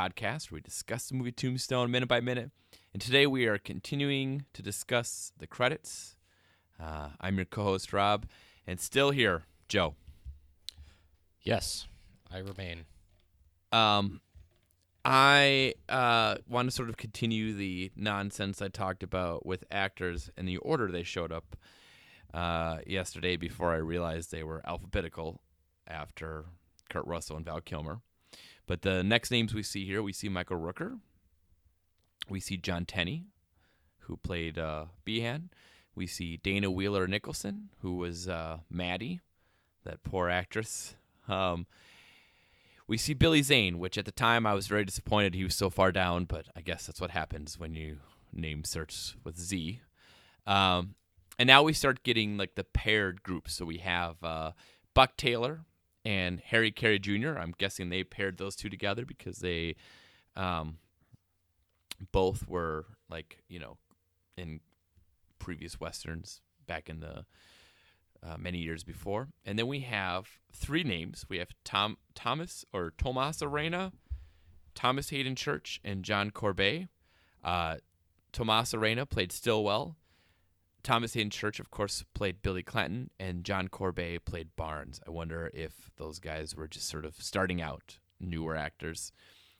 Tombstone Minute, daily podcast where we discuss the movie Tombstone minute by minute. And today we are continuing to discuss the credits. Uh, I'm your co host, Rob, and still here, Joe. Yes, I remain. Um, I uh, want to sort of continue the nonsense I talked about with actors and the order they showed up uh, yesterday before I realized they were alphabetical after Kurt Russell and Val Kilmer. But the next names we see here, we see Michael Rooker. We see Jon Tenney, who played uh, Behan. We see Dana Wheeler Nicholson, who was uh, Maddie, that poor actress. Um, we see Billy Zane, which at the time I was very disappointed he was so far down, but I guess that's what happens when you name search with Z. Um, and now we start getting like the paired groups. So we have uh, Buck Taylor and Harry Carey Jr. I'm guessing they paired those two together because they um, both were like you know in previous westerns back in the uh, many years before. And then we have three names. We have Tom Thomas or Tomas Arana, Thomas Haden Church, and John Corbett. Uh, Tomas Arana played Stillwell. Thomas Haden Church, of course, played Billy Clanton, and John Corbett played Barnes. I wonder if those guys were just sort of starting out, newer actors.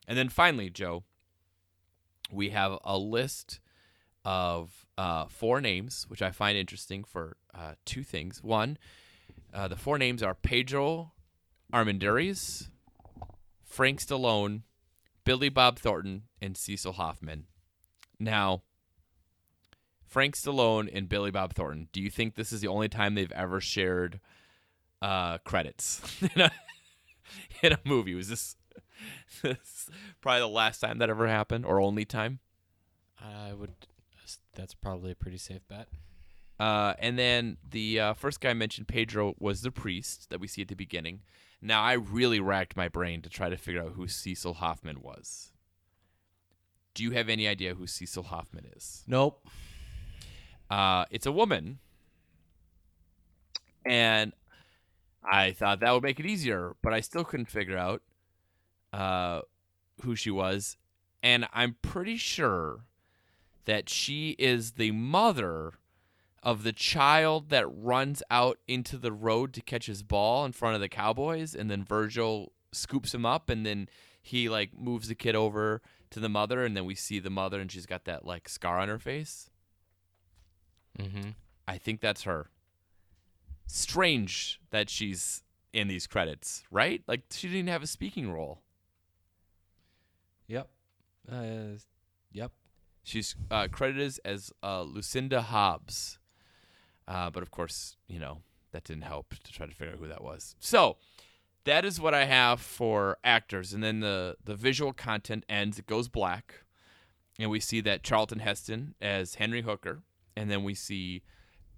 And then finally, Joe, we have a list of uh, four names, which I find interesting for uh, two things. One, uh, the four names are Pedro Armendariz, Frank Stallone, Billy Bob Thornton, and Cecil Hoffman. Now, Frank Stallone and Billy Bob Thornton, do you think this is the only time they've ever shared uh, credits in, a, in a movie? Was this, this probably the last time that ever happened, or only time? I would. That's probably a pretty safe bet. Uh, and then the uh, first guy I mentioned, Pedro, was the priest that we see at the beginning. Now, I really racked my brain to try to figure out who Cecil Hoffman was. Do you have any idea who Cecil Hoffman is? Nope. Uh, it's a woman. And I thought that would make it easier, but I still couldn't figure out uh, who she was. And I'm pretty sure that she is the mother of the child that runs out into the road to catch his ball in front of the Cowboys, and then Virgil scoops him up, and then he like moves the kid over to the mother, and then we see the mother, and she's got that like scar on her face. Mm-hmm. I think that's her. Strange that she's in these credits, right? Like she didn't have a speaking role. Yep. Uh, yep. She's uh, credited as uh, Lucinda Hobbs. Uh, but of course, you know, that didn't help to try to figure out who that was. So that is what I have for actors. And then the, the visual content ends, it goes black. And we see that Charlton Heston as Henry Hooker. And then we see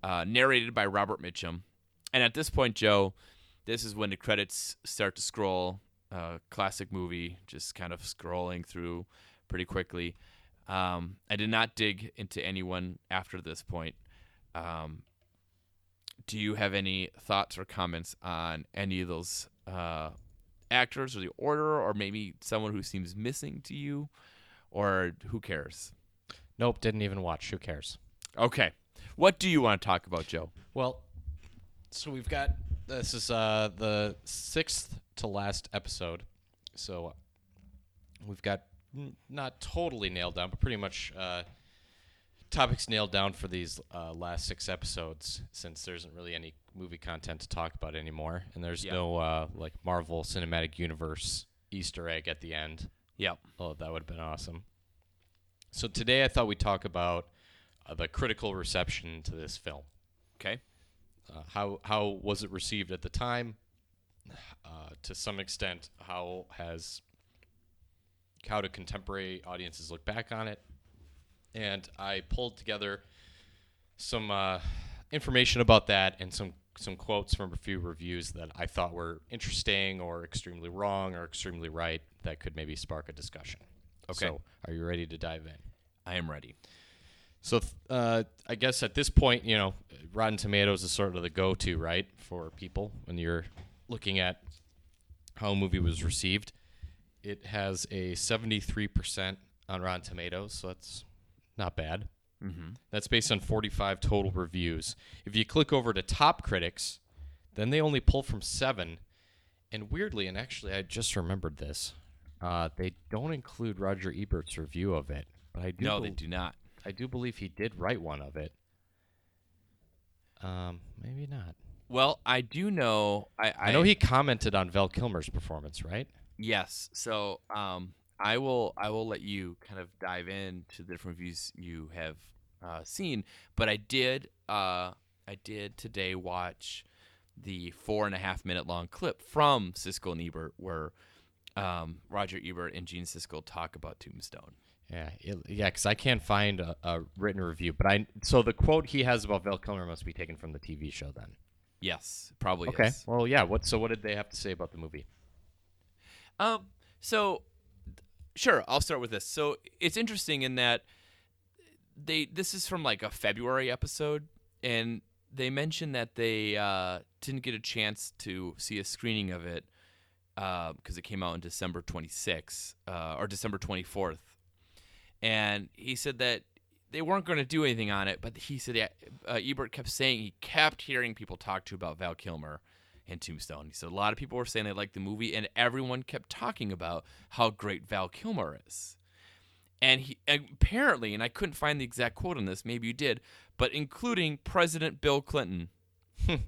uh, narrated by Robert Mitchum. And at this point, Joe, this is when the credits start to scroll. Uh, classic movie, just kind of scrolling through pretty quickly. Um, I did not dig into anyone after this point. Um, do you have any thoughts or comments on any of those uh, actors or the order, or maybe someone who seems missing to you, or who cares? Nope. Didn't even watch. Who cares? Okay. What do you want to talk about, Joe? Well, so we've got this is uh, the sixth to last episode, so we've got n- not totally nailed down, but pretty much uh, topics nailed down for these uh, last six episodes. Since there isn't really any movie content to talk about anymore, and there's Yeah. no uh, like Marvel Cinematic Universe Easter egg at the end. Yep. Oh, that would have been awesome. So today I thought we'd talk about the critical reception to this film. Okay. Uh, how how was it received at the time? Uh, to some extent, how has how do contemporary audiences look back on it? And I pulled together some uh, information about that and some some quotes from a few reviews that I thought were interesting or extremely wrong or extremely right that could maybe spark a discussion. Okay. So, are you ready to dive in? I am ready. So uh, I guess at this point, you know, Rotten Tomatoes is sort of the go-to, right, for people when you're looking at how a movie was received. it has a 73% on Rotten Tomatoes, so that's not bad. Mm-hmm. That's based on 45 total reviews. If you click over to top critics, then they only pull from seven. And weirdly, and actually, I just remembered this, uh, they don't include Roger Ebert's review of it. But I do, No, bel- they do not. I do believe he did write one of it. Um, maybe not. Well, I do know. I, I know he commented on Val Kilmer's performance, right? Yes. So um, I will I will let you kind of dive into the different reviews you have uh, seen, but I did uh, I did today watch the four and a half minute long clip from Siskel and Ebert where um, Roger Ebert and Gene Siskel talk about Tombstone. Yeah, it, yeah, because I can't find a, a written review. But I so the quote he has about Val Kilmer must be taken from the TV show then. Yes, probably. Okay. is. Well, yeah. What? So what did they have to say about the movie? Um. So, sure, I'll start with this. So it's interesting in that they this is from like a February episode, and they mentioned that they uh, didn't get a chance to see a screening of it because it came out on December 26th uh, or December 24th, and he said that they weren't going to do anything on it, but he said uh, Ebert kept saying he kept hearing people talk to about Val Kilmer and Tombstone. He said a lot of people were saying they liked the movie, and everyone kept talking about how great Val Kilmer is. And he apparently, and I couldn't find the exact quote on this. Maybe you did, but including President Bill Clinton,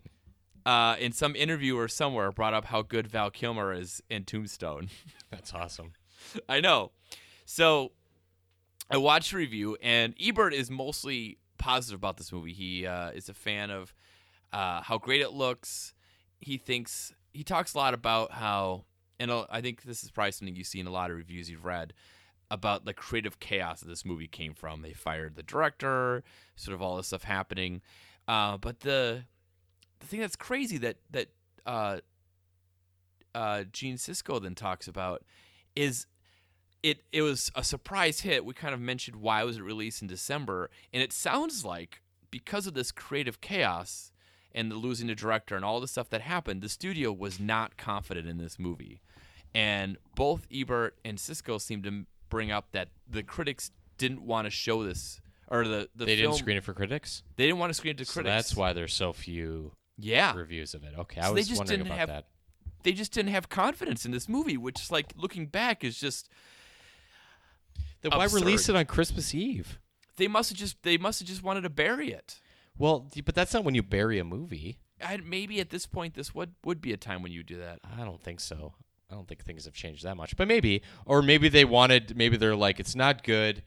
uh, in some interview or somewhere, brought up how good Val Kilmer is in Tombstone. That's awesome. I know. So I watched the review, and Ebert is mostly positive about this movie. He uh, is a fan of uh, how great it looks. He thinks he talks a lot about how, and I think this is probably something you see in a lot of reviews you've read about the creative chaos that this movie came from. They fired the director, sort of all this stuff happening. Uh, but the the thing that's crazy that that uh, uh, Gene Siskel then talks about is it it was a surprise hit. We kind of mentioned why was it released in December, and it sounds like because of this creative chaos and the losing the director and all the stuff that happened, the studio was not confident in this movie, and both Ebert and Siskel seemed to bring up that the critics didn't want to show this or the the They film, didn't screen it for critics. They didn't want to screen it to So critics. that's why there's so few yeah, reviews of it. Okay, I So they was just wondering didn't about have- that. they just didn't have confidence in this movie, which like looking back is just Then why absurd. release it on Christmas Eve? they must have just they must have just wanted to bury it. Well, but that's not when you bury a movie. I, maybe at this point this would would be a time when you do that. I don't think so. I don't think things have changed that much. But maybe, or maybe they wanted. Maybe they're like, it's not good,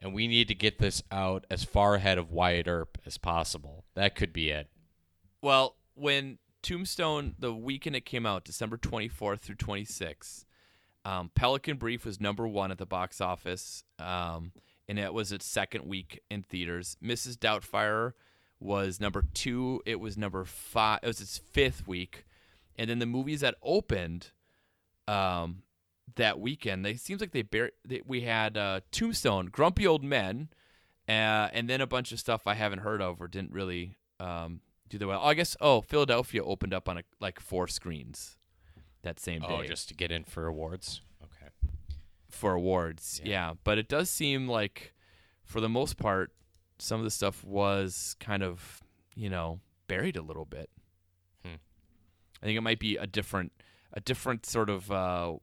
and we need to get this out as far ahead of Wyatt Earp as possible. That could be it. Well, when Tombstone the weekend it came out, December 24th through 26th, um, Pelican Brief was number one at the box office, um, and it was its second week in theaters. Mrs. Doubtfire was number two. It was number five. It was its fifth week, and then the movies that opened um, that weekend, they seems like they, bar- they we had uh, Tombstone, Grumpy Old Men, uh, and then a bunch of stuff I haven't heard of or didn't really um, do that well. I guess oh Philadelphia opened up on a, like four screens that same day Oh, just to get in for awards. Okay. for awards. Yeah. Yeah. but it does seem like for the most part some of the stuff was kind of you know buried a little bit. Hmm. I think it might be a different a different sort of uh,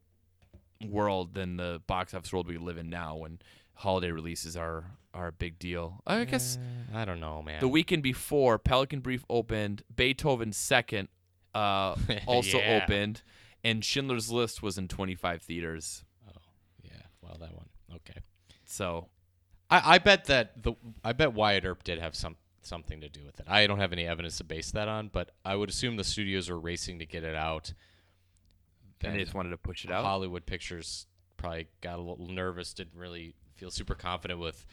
world than the box office world we live in now when holiday releases are are a big deal. I guess Eh, I don't know, man. the weekend before Pelican Brief opened, Beethoven second uh, also Yeah. opened, and Schindler's List was in 25 theaters. Oh, yeah. Well, that one. Okay. So I, I bet that the I bet Wyatt Earp did have some something to do with it. I don't have any evidence to base that on, but I would assume the studios were racing to get it out. and they just wanted to push it out. Hollywood Pictures probably got a little nervous, didn't really feel super confident with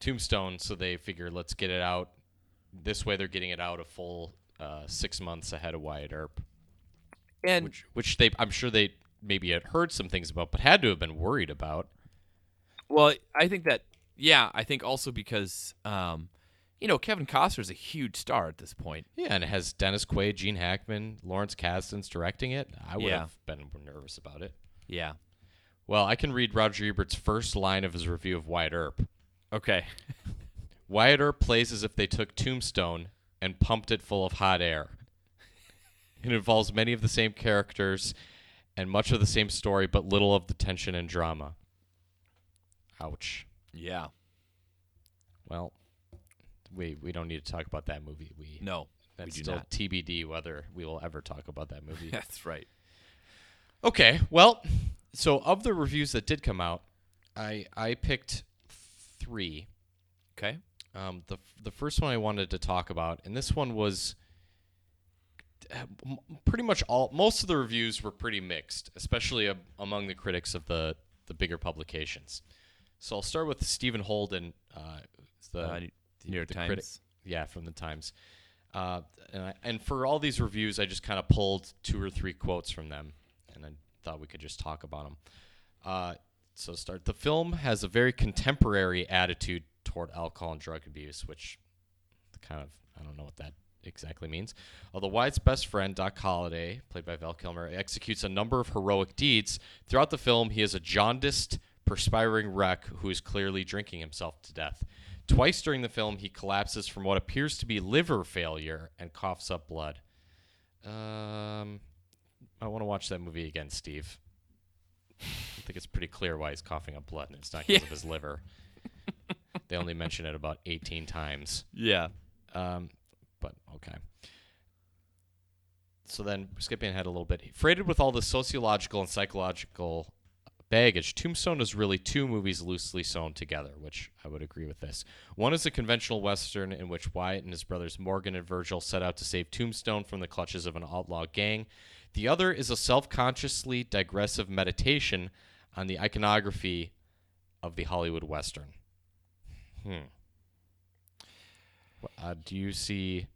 Tombstone, so they figured let's get it out. This way, they're getting it out a full uh, six months ahead of Wyatt Earp, and which which they I'm sure they maybe had heard some things about, but had to have been worried about. well, I think that yeah, I think also because um, you know Kevin Costner is a huge star at this point. Yeah, and it has Dennis Quaid, Gene Hackman, Lawrence Kasdan's directing it. I would Yeah. have been nervous about it. Yeah, Well, I can read Roger Ebert's first line of his review of Wyatt Earp. Okay. Wyatt Earp plays as if they took Tombstone and pumped it full of hot air. It involves many of the same characters and much of the same story, but little of the tension and drama. Ouch. Yeah. Well, we we don't need to talk about that movie. We No. that's do still not. TBD whether we will ever talk about that movie. That's right. Okay, well, so of the reviews that did come out, I I picked three. Okay. Um, the the first one I wanted to talk about, and this one was pretty much all. Most of the reviews were pretty mixed, especially among the critics of the the bigger publications. So I'll start with Stephen Holden, uh, the Uh, New York the Times. critic- yeah, from the Times. Uh, and, I, and for all these reviews, I just kind of pulled two or three quotes from them, and I thought we could just talk about them. Uh, so start. The film has a very contemporary attitude toward alcohol and drug abuse, which kind of I don't know what that exactly means. Although Wyatt's best friend, Doc Holliday, played by Val Kilmer, executes a number of heroic deeds throughout the film, he is a jaundiced, perspiring wreck who is clearly drinking himself to death. Twice during the film, he collapses from what appears to be liver failure and coughs up blood. Um, I want to watch that movie again, Steve. I think it's pretty clear why he's coughing up blood, and it's not because Yeah. of his liver. they only mention it about 18 times. Yeah. Um, but okay. So then, skipping ahead a little bit, freighted with all the sociological and psychological baggage, Tombstone is really two movies loosely sewn together, which I would agree with this. One is a conventional western in which Wyatt and his brothers Morgan and Virgil set out to save Tombstone from the clutches of an outlaw gang. The other is a self-consciously digressive meditation on the iconography of the Hollywood western. Hmm. Uh, do you see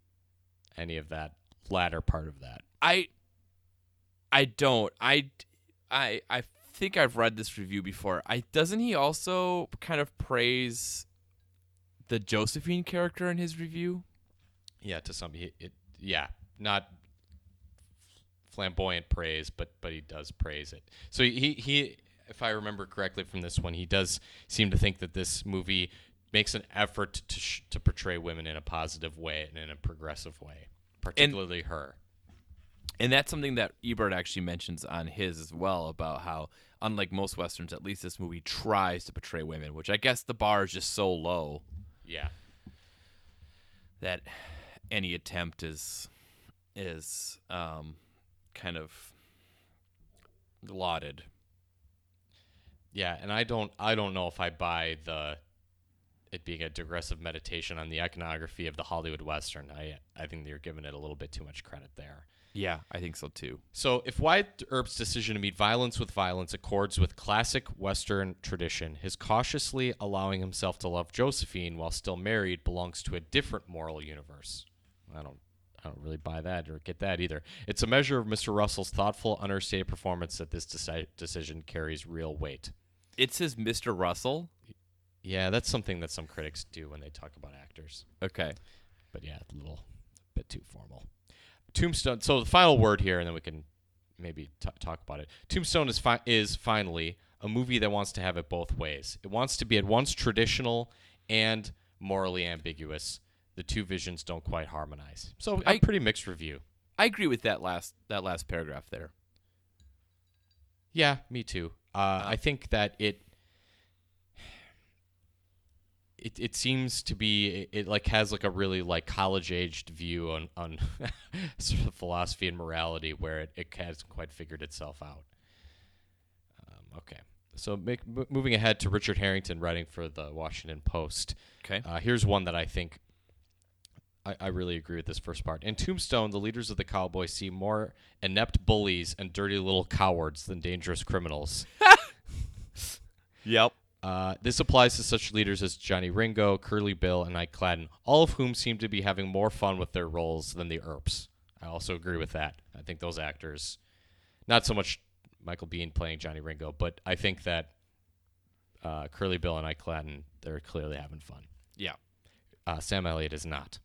any of that latter part of that? I I don't. I I I think I've read this review before. I doesn't he also kind of praise the Josephine character in his review? Yeah, to some, he, it, yeah, not flamboyant praise, but but he does praise it. So he he, if I remember correctly from this one, he does seem to think that this movie makes an effort to sh- to portray women in a positive way and in a progressive way, particularly her. And that's something that Ebert actually mentions on his as well about how, unlike most westerns, at least this movie tries to portray women, which I guess the bar is just so low Yeah, that any attempt is is um, kind of lauded. yeah, and I don't I don't know if I buy the it being a digressive meditation on the iconography of the Hollywood western. I I think they're giving it a little bit too much credit there. Yeah, I think so too. So, if Wyatt Earp's decision to meet violence with violence accords with classic Western tradition, his cautiously allowing himself to love Josephine while still married belongs to a different moral universe. I don't, I don't really buy that or get that either. It's a measure of Mr. Russell's thoughtful, understated performance that this deci- decision carries real weight. It says Mr. Russell. Yeah, that's something that some critics do when they talk about actors. Okay. but yeah, a little bit too formal. Tombstone. So the final word here, and then we can maybe t- talk about it. Tombstone is fi- is finally a movie that wants to have it both ways. It wants to be at once traditional and morally ambiguous. The two visions don't quite harmonize. So a pretty mixed review. I agree with that last that last paragraph there. Yeah, me too. Uh, I think that it. It, it seems to be it, it like has like a really like college aged view on on sort of philosophy and morality where it, it hasn't quite figured itself out. Um, okay, so make, m- moving ahead to Richard Harrington writing for the Washington Post. Okay. Uh, here's one that I think I, I really agree with this first part. In Tombstone, the leaders of the Cowboys see more inept bullies and dirty little cowards than dangerous criminals. Yep. Uh, this applies to such leaders as Johnny Ringo, Curly Bill, and Ike Clanton, all of whom seem to be having more fun with their roles than the Earps. I also agree with that. I think those actors, not so much Michael Biehn playing Johnny Ringo, but I think that uh, Curly Bill and Ike Clanton, they're clearly having fun. Yeah. Uh, Sam Elliott is not.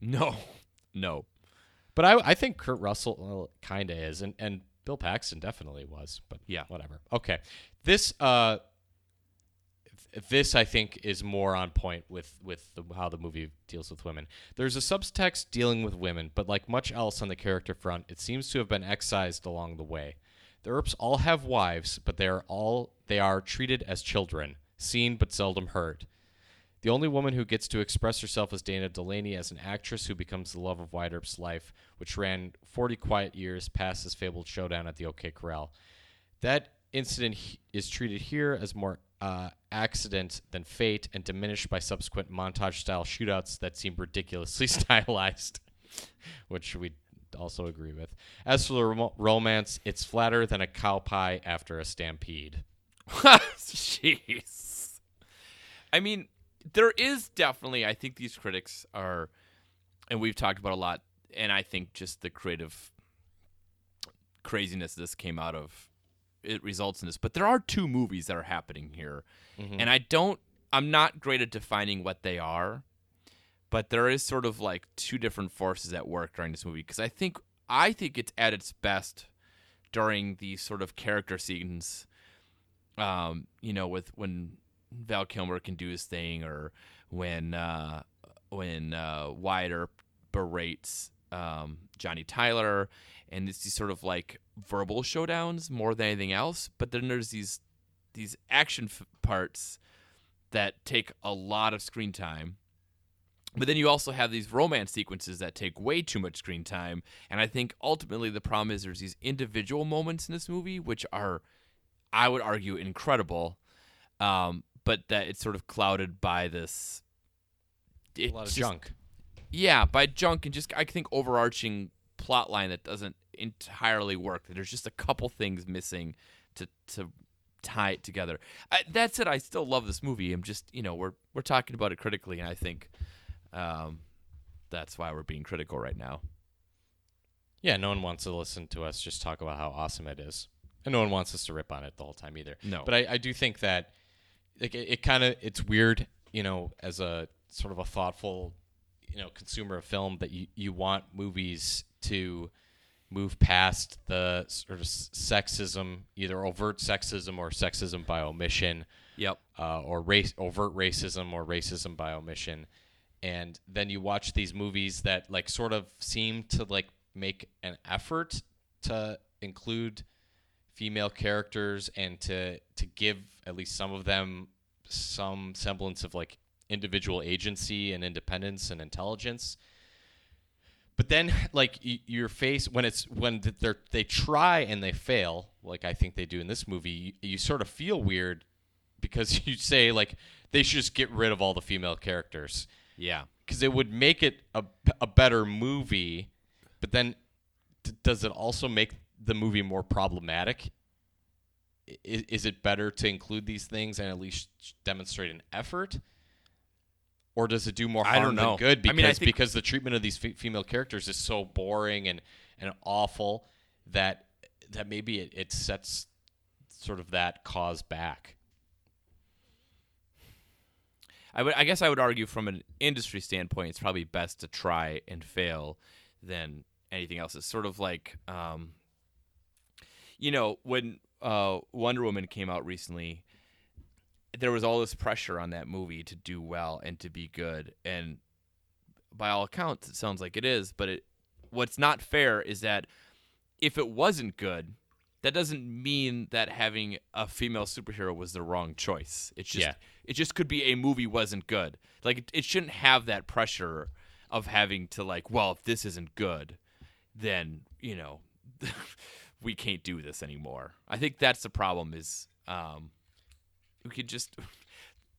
No. No. But I, I think Kurt Russell kind of is, and and Bill Paxton definitely was, but Yeah. whatever. Okay, this uh, this I think is more on point with with the, how the movie deals with women. There's a subtext dealing with women, but like much else on the character front, it seems to have been excised along the way. The Earps all have wives, but they are all they are treated as children, seen but seldom heard. The only woman who gets to express herself is Dana Delany as an actress who becomes the love of Wyatt Earp's life, which ran 40 quiet years past his fabled showdown at the OK Corral. That incident is treated here as more uh, accident than fate and diminished by subsequent montage style shootouts that seem ridiculously stylized, which we also agree with. As for the rom- romance, it's flatter than a cow pie after a stampede. Jeez. I mean, there is definitely. I think these critics are, and we've talked about a lot. And I think just the creative craziness this came out of, it results in this. But there are two movies that are happening here, and I don't. I'm not great at defining what they are, but there is sort of like two different forces at work during this movie because I think I think it's at its best during these sort of character scenes um, you know, with when Val Kilmer can do his thing, or when uh, when uh, Wyatt berates um, Johnny Tyler, and it's these sort of like verbal showdowns more than anything else. But then there's these these action f- parts that take a lot of screen time. But then you also have these romance sequences that take way too much screen time. And I think ultimately the problem is there's these individual moments in this movie which are I would argue incredible, um, but that it's sort of clouded by this. A lot of just- junk. Yeah, by junk and just I think overarching plot line that doesn't entirely work. There's just a couple things missing to to tie it together. I, that said, I still love this movie. I'm just you know we're we're talking about it critically, and I think um, that's why we're being critical right now. Yeah, no one wants to listen to us just talk about how awesome it is, and no one wants us to rip on it the whole time either. No. but I, I do think that like it, it kind of it's weird, you know, as a sort of a thoughtful, you know, consumer of film that you you want movies to move past the sort of sexism, either overt sexism or sexism by omission Yep. uh, or race overt racism or racism by omission and then you watch these movies that like sort of seem to like make an effort to include female characters and to to give at least some of them some semblance of like individual agency and independence and intelligence. But then like your face when it's when they're they try and they fail like i think they do in this movie you, you sort of feel weird because you say like they should just get rid of all the female characters. Yeah. because it would make it a, a better movie but then d- does it also make the movie more problematic? Is, is it better to include these things and at least demonstrate an effort or does it do more I harm don't know. than good I because mean, I think- because the treatment of these fe- female characters is so boring and and awful that that maybe it, it sets sort of that cause back I would I guess I would argue from an industry standpoint it's probably best to try and fail than anything else. It's sort of like um you know, when uh Wonder Woman came out recently, there was all this pressure on that movie to do well and to be good and by all accounts it sounds like it is, but it what's not fair is that if it wasn't good, that doesn't mean that having a female superhero was the wrong choice. It's just Yeah. it just could be a movie wasn't good. Like it, it shouldn't have that pressure of having to like, well, if this isn't good, then, you know, we can't do this anymore. I think that's the problem is um could just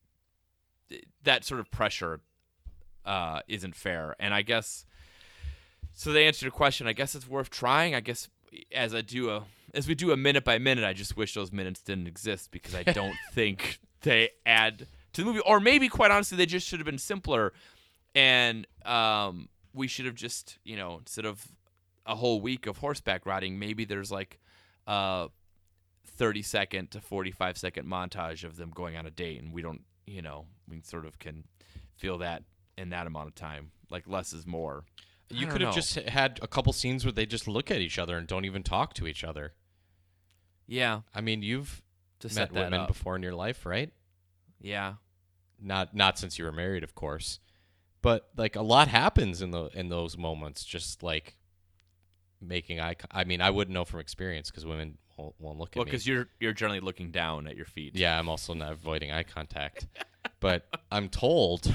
that sort of pressure uh isn't fair. And I guess so they answered your question. I guess it's worth trying. I guess as I do a as we do a minute by minute, I just wish those minutes didn't exist because I don't think they add to the movie. Or maybe quite honestly, they just should have been simpler and um we should have just, you know, instead of a whole week of horseback riding, maybe there's like a 30 second to 45 second montage of them going on a date and we don't, you know, we sort of can feel that in that amount of time. Like less is more. You could have know. just had a couple scenes where they just look at each other and don't even talk to each other. Yeah, I mean, you've met women up. before in your life, right? Yeah, Not not since you were married, of course. But like a lot happens in the in those moments. Just like making eye. I mean, I wouldn't know from experience because women won't, won't look well, at me. because you're you're generally looking down at your feet. Yeah, I'm also not avoiding eye contact. but I'm told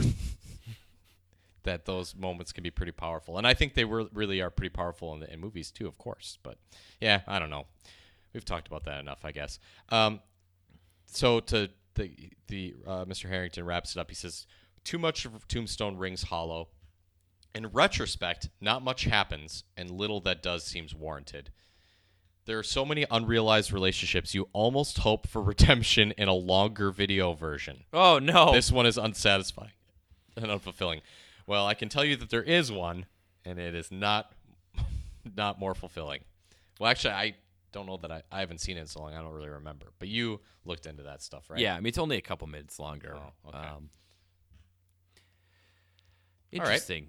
that those moments can be pretty powerful. And I think they were, really are pretty powerful in, the, in movies too, of course. But yeah, I don't know. We've talked about that enough, I guess. Um, so to the the uh, Mr. Harrington wraps it up. He says, "Too much of Tombstone rings hollow. In retrospect, not much happens, and little that does seems warranted." There are so many unrealized relationships. You almost hope for redemption in a longer video version. Oh no. This one is unsatisfying and unfulfilling. Well, I can tell you that there is one, and it is not not more fulfilling. Well, actually, I don't know that I, I haven't seen it in so long. I don't really remember. But you looked into that stuff, right? Yeah, I mean it's only a couple minutes longer. Oh, okay. Um, All right. interesting.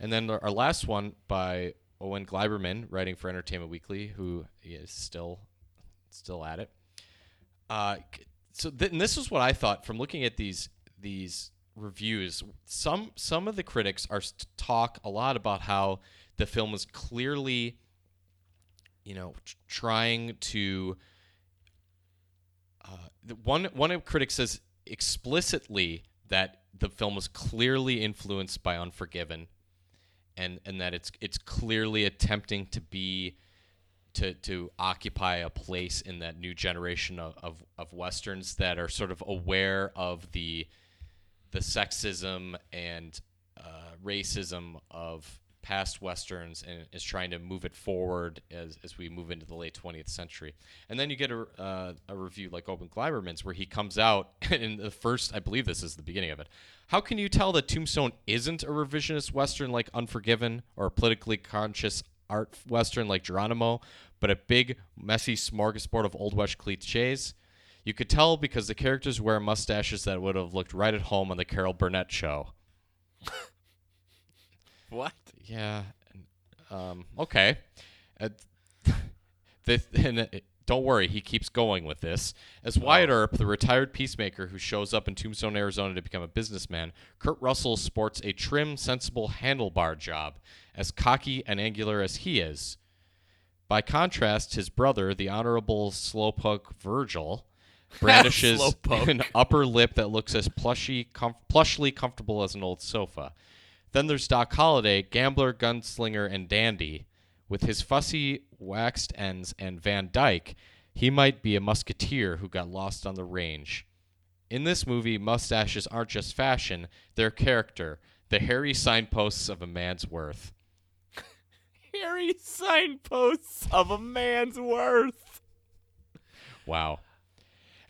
And then our last one by Owen Gleiberman, writing for Entertainment Weekly, who is still still at it. Uh, so th- this is what I thought from looking at these these reviews. Some some of the critics are st- talk a lot about how the film is clearly, you know, tr- trying to. Uh, one one critic says explicitly that the film was clearly influenced by Unforgiven and and that it's it's clearly attempting to be to to occupy a place in that new generation of, of, of westerns that are sort of aware of the the sexism and uh, racism of past westerns and is trying to move it forward as, as we move into the late 20th century. And then you get a, uh, a review like Owen Gleiberman's where he comes out in the first I believe this is the beginning of it. How can you tell that Tombstone isn't a revisionist western like Unforgiven or a politically conscious art western like Geronimo but a big messy smorgasbord of old west cliches? You could tell because the characters wear mustaches that would have looked right at home on the Carol Burnett show. What? Yeah. Um, okay. Uh, the, and uh, don't worry, he keeps going with this. As Wyatt Earp, the retired peacemaker who shows up in Tombstone, Arizona to become a businessman, Kurt Russell sports a trim, sensible handlebar job, as cocky and angular as he is. By contrast, his brother, the Honorable Slowpoke Virgil, brandishes Slowpoke. an upper lip that looks as plushy, com- plushly comfortable as an old sofa. Then there's Doc Holliday, gambler, gunslinger, and dandy. With his fussy waxed ends and Van Dyke, he might be a musketeer who got lost on the range. In this movie, mustaches aren't just fashion, they're character, the hairy signposts of a man's worth. Hairy signposts of a man's worth. Wow.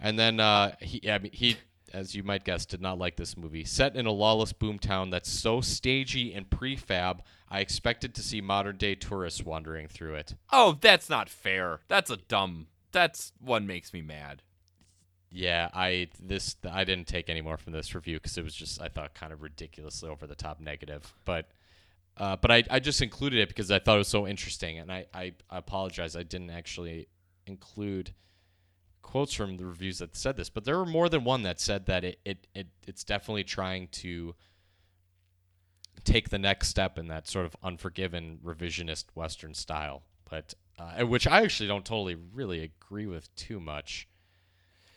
And then uh, he, I mean, he, as you might guess, did not like this movie. Set in a lawless boomtown that's so stagey and prefab, I expected to see modern day tourists wandering through it. Oh, that's not fair. That's a dumb. That's what makes me mad. Yeah, I this I didn't take any more from this review because it was just I thought kind of ridiculously over the top negative. But uh, but I, I just included it because I thought it was so interesting, and I, I, I apologize I didn't actually include quotes from the reviews that said this, but there were more than one that said that it, it, it it's definitely trying to take the next step in that sort of unforgiven revisionist Western style, but uh, which I actually don't totally really agree with too much.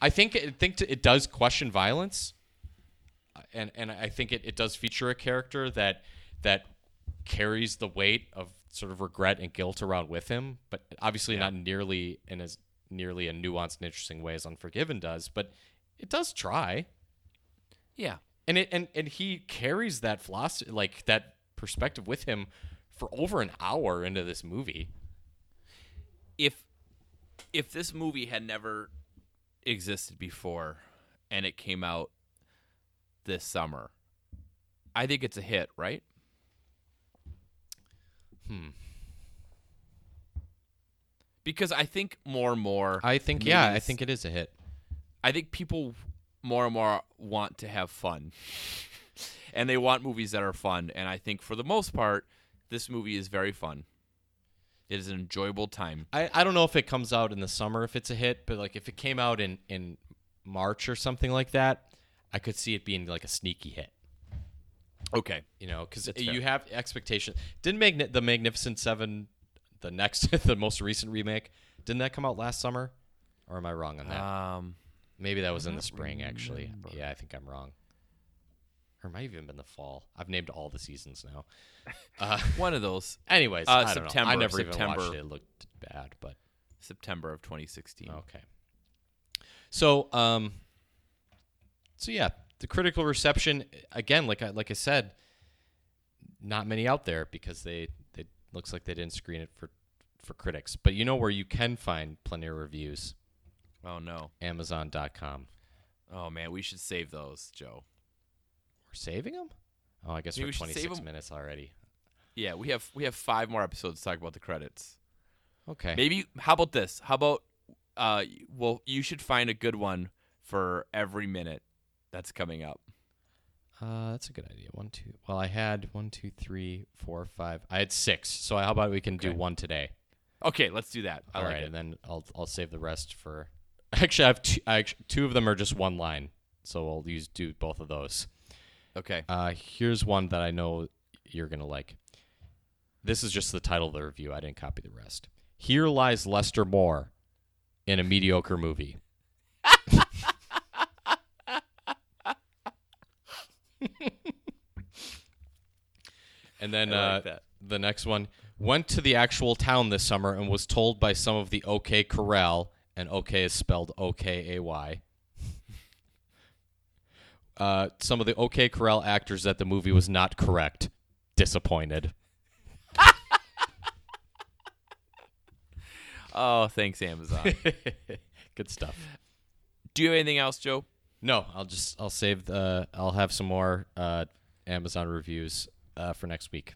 I think I think it does question violence, uh, and and I think it, it does feature a character that that carries the weight of sort of regret and guilt around with him, but obviously not nearly in as nearly a nuanced and interesting way as Unforgiven does. But it does try, Yeah. and it and and he carries that philosophy like that perspective with him for over an hour into this movie. If if this movie had never existed before and it came out this summer, I think it's a hit, right? Hmm. Because I think more and more I think yeah, I think it is a hit. I think people more and more want to have fun. and they want movies that are fun. And I think for the most part, this movie is very fun. It is an enjoyable time. I, I don't know if it comes out in the summer if it's a hit, but like if it came out in in March or something like that, I could see it being like a sneaky hit. Okay. You know, because you fair. have expectations. Didn't Magni- the Magnificent Seven, the next, the most recent remake, didn't that come out last summer? Or am I wrong on that? Um, Maybe that was in the spring, actually. Yeah, I think I'm wrong. Or might have even been the fall. I've named all the seasons now. Uh, one of those. anyways, Uh, I don't know. I September, never even watched September. it. It looked bad, but September of 2016. Okay. So, um, so yeah, the critical reception again, like I like I said, not many out there because they they looks like they didn't screen it for for critics. But you know where you can find plenty of reviews? Oh no. Amazon.com. Oh man, we should save those, Joe. We're saving them. Oh, I guess Maybe we're we should save 26 'em. minutes already. Yeah, we have we have five more episodes to talk about the credits. Okay. Maybe how about this? How about uh well you should find a good one for every minute that's coming up. Uh, that's a good idea. One, two. Well, I had one, two, three, four, five. I had six. So how about we can do one today? Okay, let's do that. I All like right, it. and then I'll I'll save the rest for. Actually, I have two. I two of them are just one line, so I'll use do both of those. Okay. Uh, here's one that I know you're gonna like. This is just the title of the review. I didn't copy the rest. Here lies Lester Moore in a mediocre movie. and then I uh, the next one went to the actual town this summer and was told by some of the OK Corral, and OK is spelled O K A Y. Uh, some of the OK Corral actors that the movie was not correct. Disappointed. Oh, thanks Amazon. Good stuff. do you have anything else, Joe? No, I'll just I'll save the I'll have some more uh, Amazon reviews uh, for next week.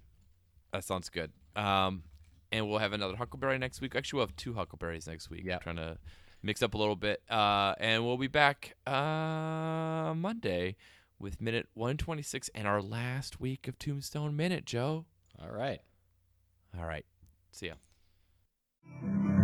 That sounds good. Um, and we'll have another Huckleberry next week. Actually, we'll have two Huckleberries next week. Yeah. trying to mix up a little bit. Uh, and we'll be back uh, Monday with minute 126 and our last week of Tombstone Minute, Joe. All right. All right. See ya.